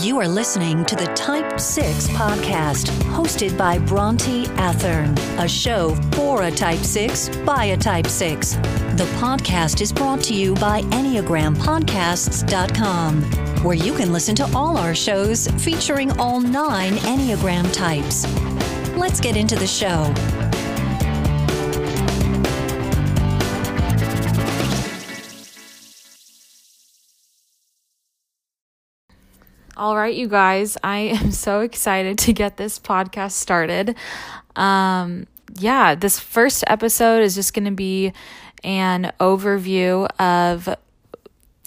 You are listening to the Type 6 podcast, hosted by Bronte Athern, a show for a Type 6 by a Type 6. The podcast is brought to you by EnneagramPodcasts.com, where you can listen to all our shows featuring all nine Enneagram types. Let's get into the show. All right, you guys, I am so excited to get this podcast started. Um, yeah, this first episode is just going to be an overview of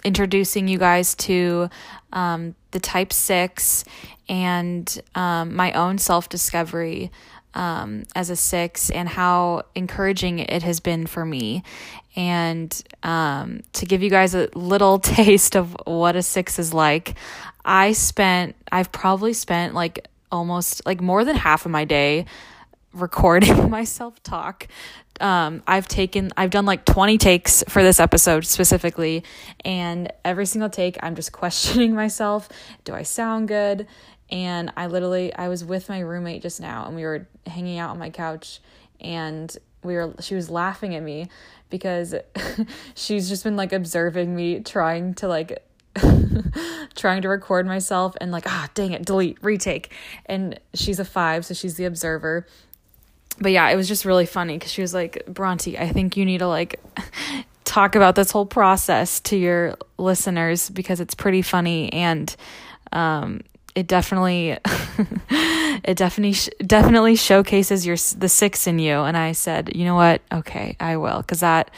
introducing you guys to um, the type 6 and um, my own self discovery um, as a six and how encouraging it has been for me. And um, to give you guys a little taste of what a six is like, I spent, I've probably spent like almost like more than half of my day recording myself talk. Um, I've taken, I've done like 20 takes for this episode specifically, and every single take, I'm just questioning myself. Do I sound good? And I literally, I was with my roommate just now, and we were hanging out on my couch, and we were, she was laughing at me because she's just been like observing me trying to like trying to record myself and like ah dang it delete retake. And she's a 5 so she's the observer. But yeah it was just really funny cuz she was like Bronte I think you need to like talk about this whole process to your listeners because it's pretty funny and um it definitely it definitely definitely showcases your the 6 in you. And I said you know what? Okay I will. Cuz that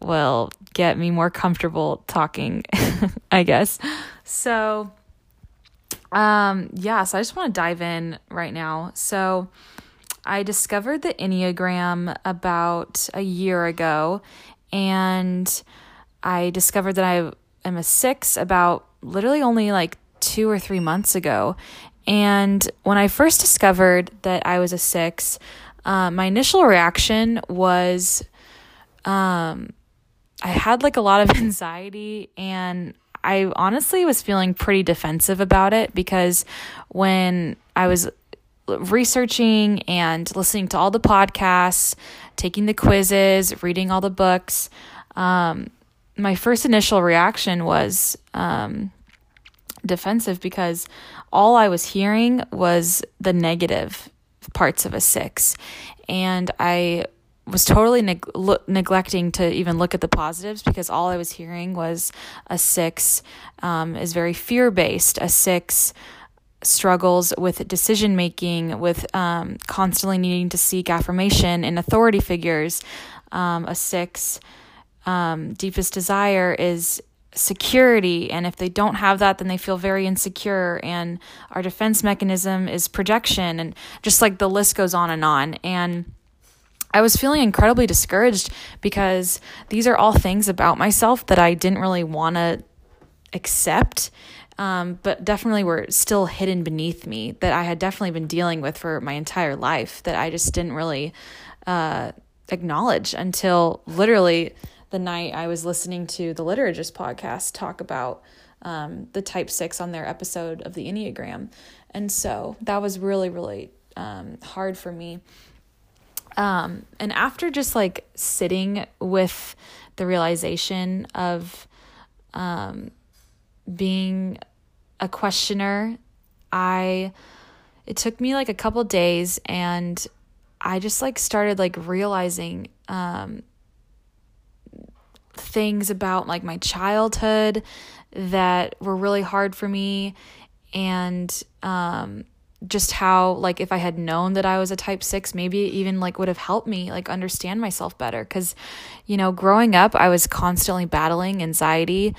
will get me more comfortable talking, I guess. So, um, yeah, so I just want to dive in right now. So, I discovered the Enneagram about a year ago, and I discovered that I am a six about literally only like two or three months ago. And when I first discovered that I was a six, uh, my initial reaction was um, I had like a lot of anxiety and I honestly was feeling pretty defensive about it because when I was researching and listening to all the podcasts, taking the quizzes, reading all the books, um, my first initial reaction was um, defensive because all I was hearing was the negative parts of a six. And I was totally neg- lo- neglecting to even look at the positives because all I was hearing was a six um, is very fear based. A six struggles with decision making, with um, constantly needing to seek affirmation in authority figures. Um, a six um, deepest desire is security and if they don't have that then they feel very insecure and our defense mechanism is projection and just like the list goes on and on and I was feeling incredibly discouraged because these are all things about myself that I didn't really want to accept, um, but definitely were still hidden beneath me that I had definitely been dealing with for my entire life that I just didn't really uh, acknowledge until literally the night I was listening to the Liturgist podcast talk about um, the type six on their episode of the Enneagram. And so that was really, really um, hard for me um, and after just like sitting with the realization of um, being a questioner, I it took me like a couple days and I just like started like realizing um, things about like my childhood that were really hard for me and um just how like if I had known that I was a type 6 maybe even like would have helped me like understand myself better. Cuz you know growing up I was constantly battling anxiety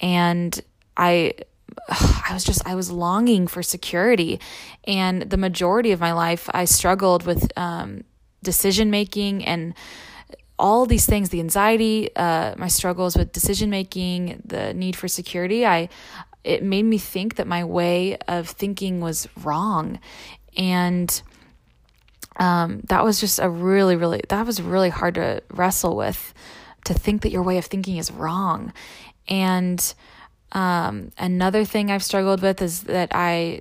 and I I was just I was longing for security. And the majority of my life I struggled with um, decision making and all these things the anxiety uh, my struggles with decision making the need for security. I it made me think that my way of thinking was wrong. And um, that was just a really, really, that was really hard to wrestle with to think that your way of thinking is wrong. And Um, another thing I've struggled with is that I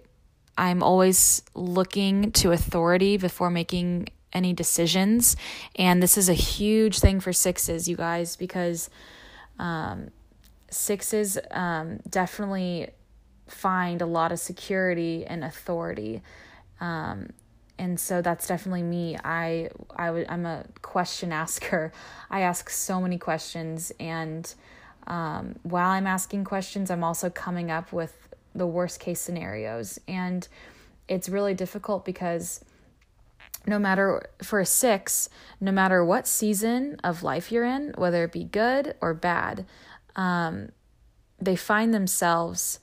I'm always looking to authority before making any decisions. And this is a huge thing for sixes, you guys, because um, sixes um, definitely find a lot of security and authority. Um, and so that's definitely me. I I would I'm a question asker. I ask so many questions, and um, while I'm asking questions, I'm also coming up with the worst case scenarios, and it's really difficult because no matter for a six, no matter what season of life you're in, whether it be good or bad, um, they find themselves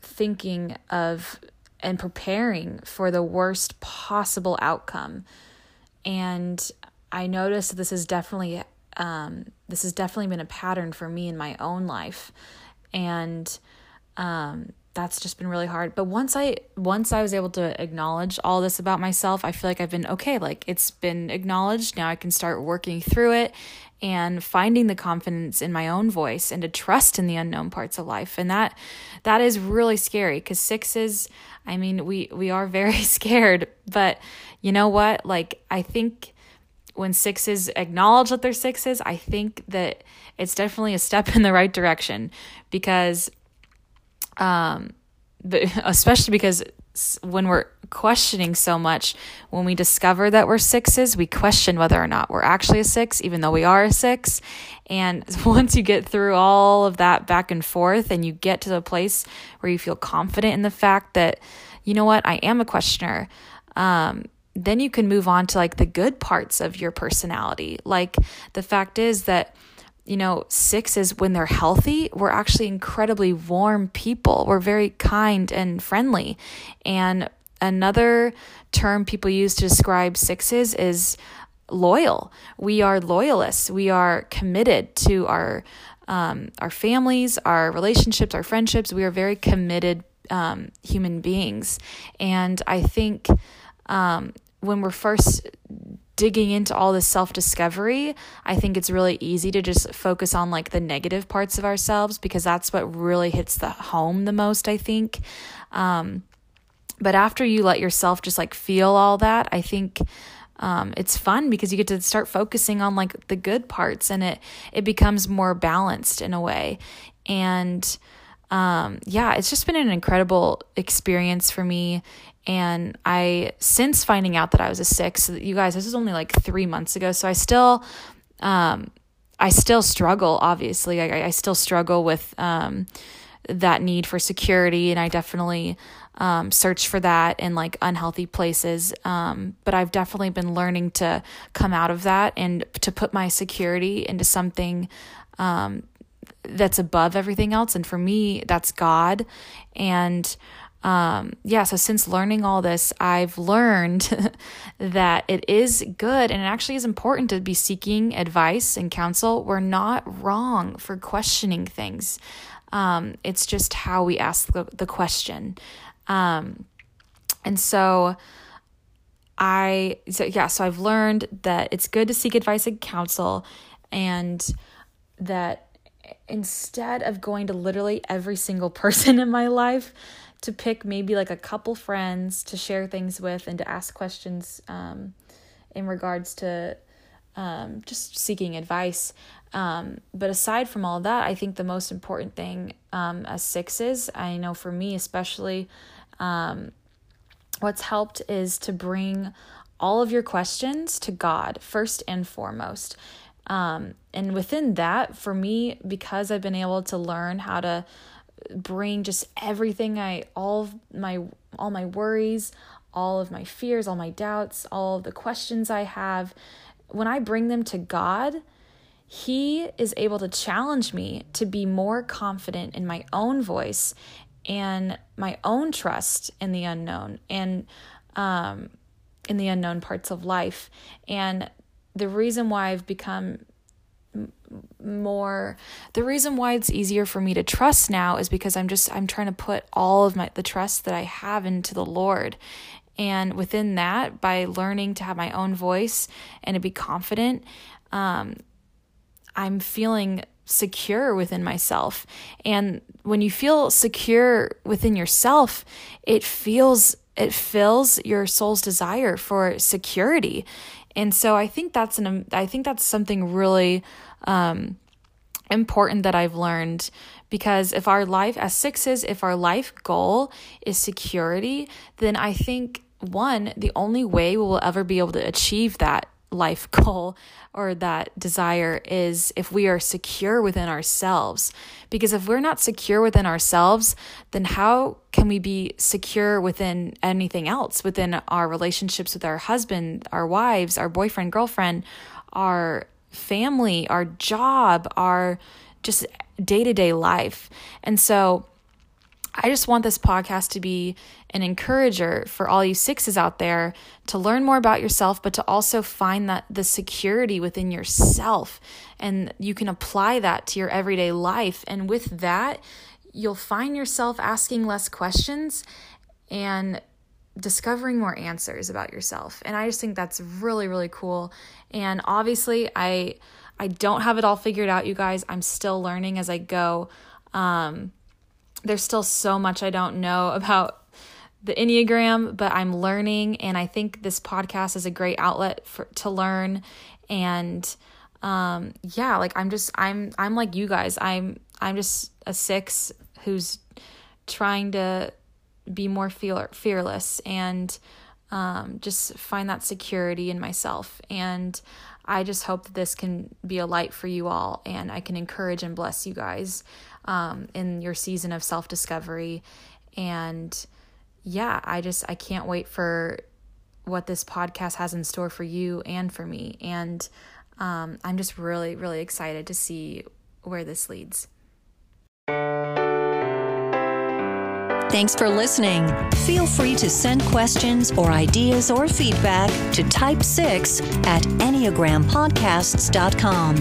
thinking of and preparing for the worst possible outcome. And I noticed this is definitely um, this has definitely been a pattern for me in my own life, and um, that's just been really hard. But once i once i was able to acknowledge all this about myself i feel like i've been okay. Like it's been acknowledged. Now i can start working through it and finding the confidence in my own voice and to trust in the unknown parts of life. And that that is really scary cuz sixes i mean we we are very scared. But you know what? Like i think when sixes acknowledge that they're sixes i think that it's definitely a step in the right direction because um, but especially because when we're questioning so much, when we discover that we're sixes, we question whether or not we're actually a six, even though we are a six. And once you get through all of that back and forth and you get to the place where you feel confident in the fact that, you know what, I am a questioner, um, then you can move on to like the good parts of your personality. Like the fact is that you know, sixes, when they're healthy, we're actually incredibly warm people. We're very kind and friendly. And another term people use to describe sixes is loyal. We are loyalists. We are committed to our um, our families, our relationships, our friendships. We are very committed um, human beings. And I think um, when we're first digging into all this self discovery, I think it's really easy to just focus on like the negative parts of ourselves because that's what really hits the home the most, I think. Um, but after you let yourself just like feel all that, I think um, it's fun because you get to start focusing on like the good parts and it it becomes more balanced in a way. And um, yeah, it's just been an incredible experience for me and I, since finding out that I was a six, you guys, this is only like three months ago. So I still, um, I still struggle, obviously. I, I still struggle with um, that need for security. And I definitely um, search for that in like unhealthy places. Um, but I've definitely been learning to come out of that and to put my security into something um, that's above everything else. And for me, that's God. And um, yeah, so since learning all this, I've learned that it is good and it actually is important to be seeking advice and counsel. We're not wrong for questioning things. Um, it's just how we ask the, the question. Um, and so I, so yeah, so I've learned that it's good to seek advice and counsel and that instead of going to literally every single person in my life, to pick maybe like a couple friends to share things with and to ask questions um, in regards to um, just seeking advice. Um, but aside from all that, I think the most important thing um, as sixes, I know for me especially, um, what's helped is to bring all of your questions to God first and foremost. Um, and within that, for me, because I've been able to learn how to bring just everything I all my all my worries, all of my fears, all my doubts, all the questions I have, when I bring them to God, he is able to challenge me to be more confident in my own voice and my own trust in the unknown and um, in the unknown parts of life. And the reason why I've become more the reason why it's easier for me to trust now is because I'm just I'm trying to put all of my the trust that I have into the Lord and within that by learning to have my own voice and to be confident um I'm feeling secure within myself. And when you feel secure within yourself, it feels it fills your soul's desire for security. And so I think that's an I think that's something really um, important that I've learned because if our life as sixes, if our life goal is security, then I think one, the only way we will ever be able to achieve that life goal or that desire is if we are secure within ourselves. Because if we're not secure within ourselves, then how can we be secure within anything else, within our relationships with our husband, our wives, our boyfriend, girlfriend, our family, our job, our just day to day life? And so, I just want this podcast to be an encourager for all you sixes out there to learn more about yourself, but to also find that the security within yourself. And you can apply that to your everyday life. And with that, you'll find yourself asking less questions and discovering more answers about yourself. And I just think that's really, really cool. And obviously, I. I don't have it all figured out, you guys. I'm still learning as I go. Um, there's still so much I don't know about the Enneagram, but I'm learning and I think this podcast is a great outlet for to learn and um yeah, like I'm just I'm I'm like you guys. I'm I'm just a 6 who's trying to be more fear, fearless and um, just find that security in myself. And I just hope that this can be a light for you all and I can encourage and bless you guys um, in your season of self discovery. And yeah, I just, I can't wait for what this podcast has in store for you and for me. And um, I'm just really, really excited to see where this leads. Thanks for listening. Feel free to send questions or ideas or feedback to type 6 at enneagrampodcasts.com.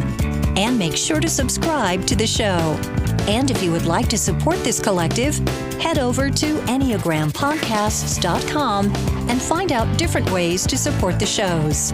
And make sure to subscribe to the show. And if you would like to support this collective, head over to enneagrampodcasts.com and find out different ways to support the shows.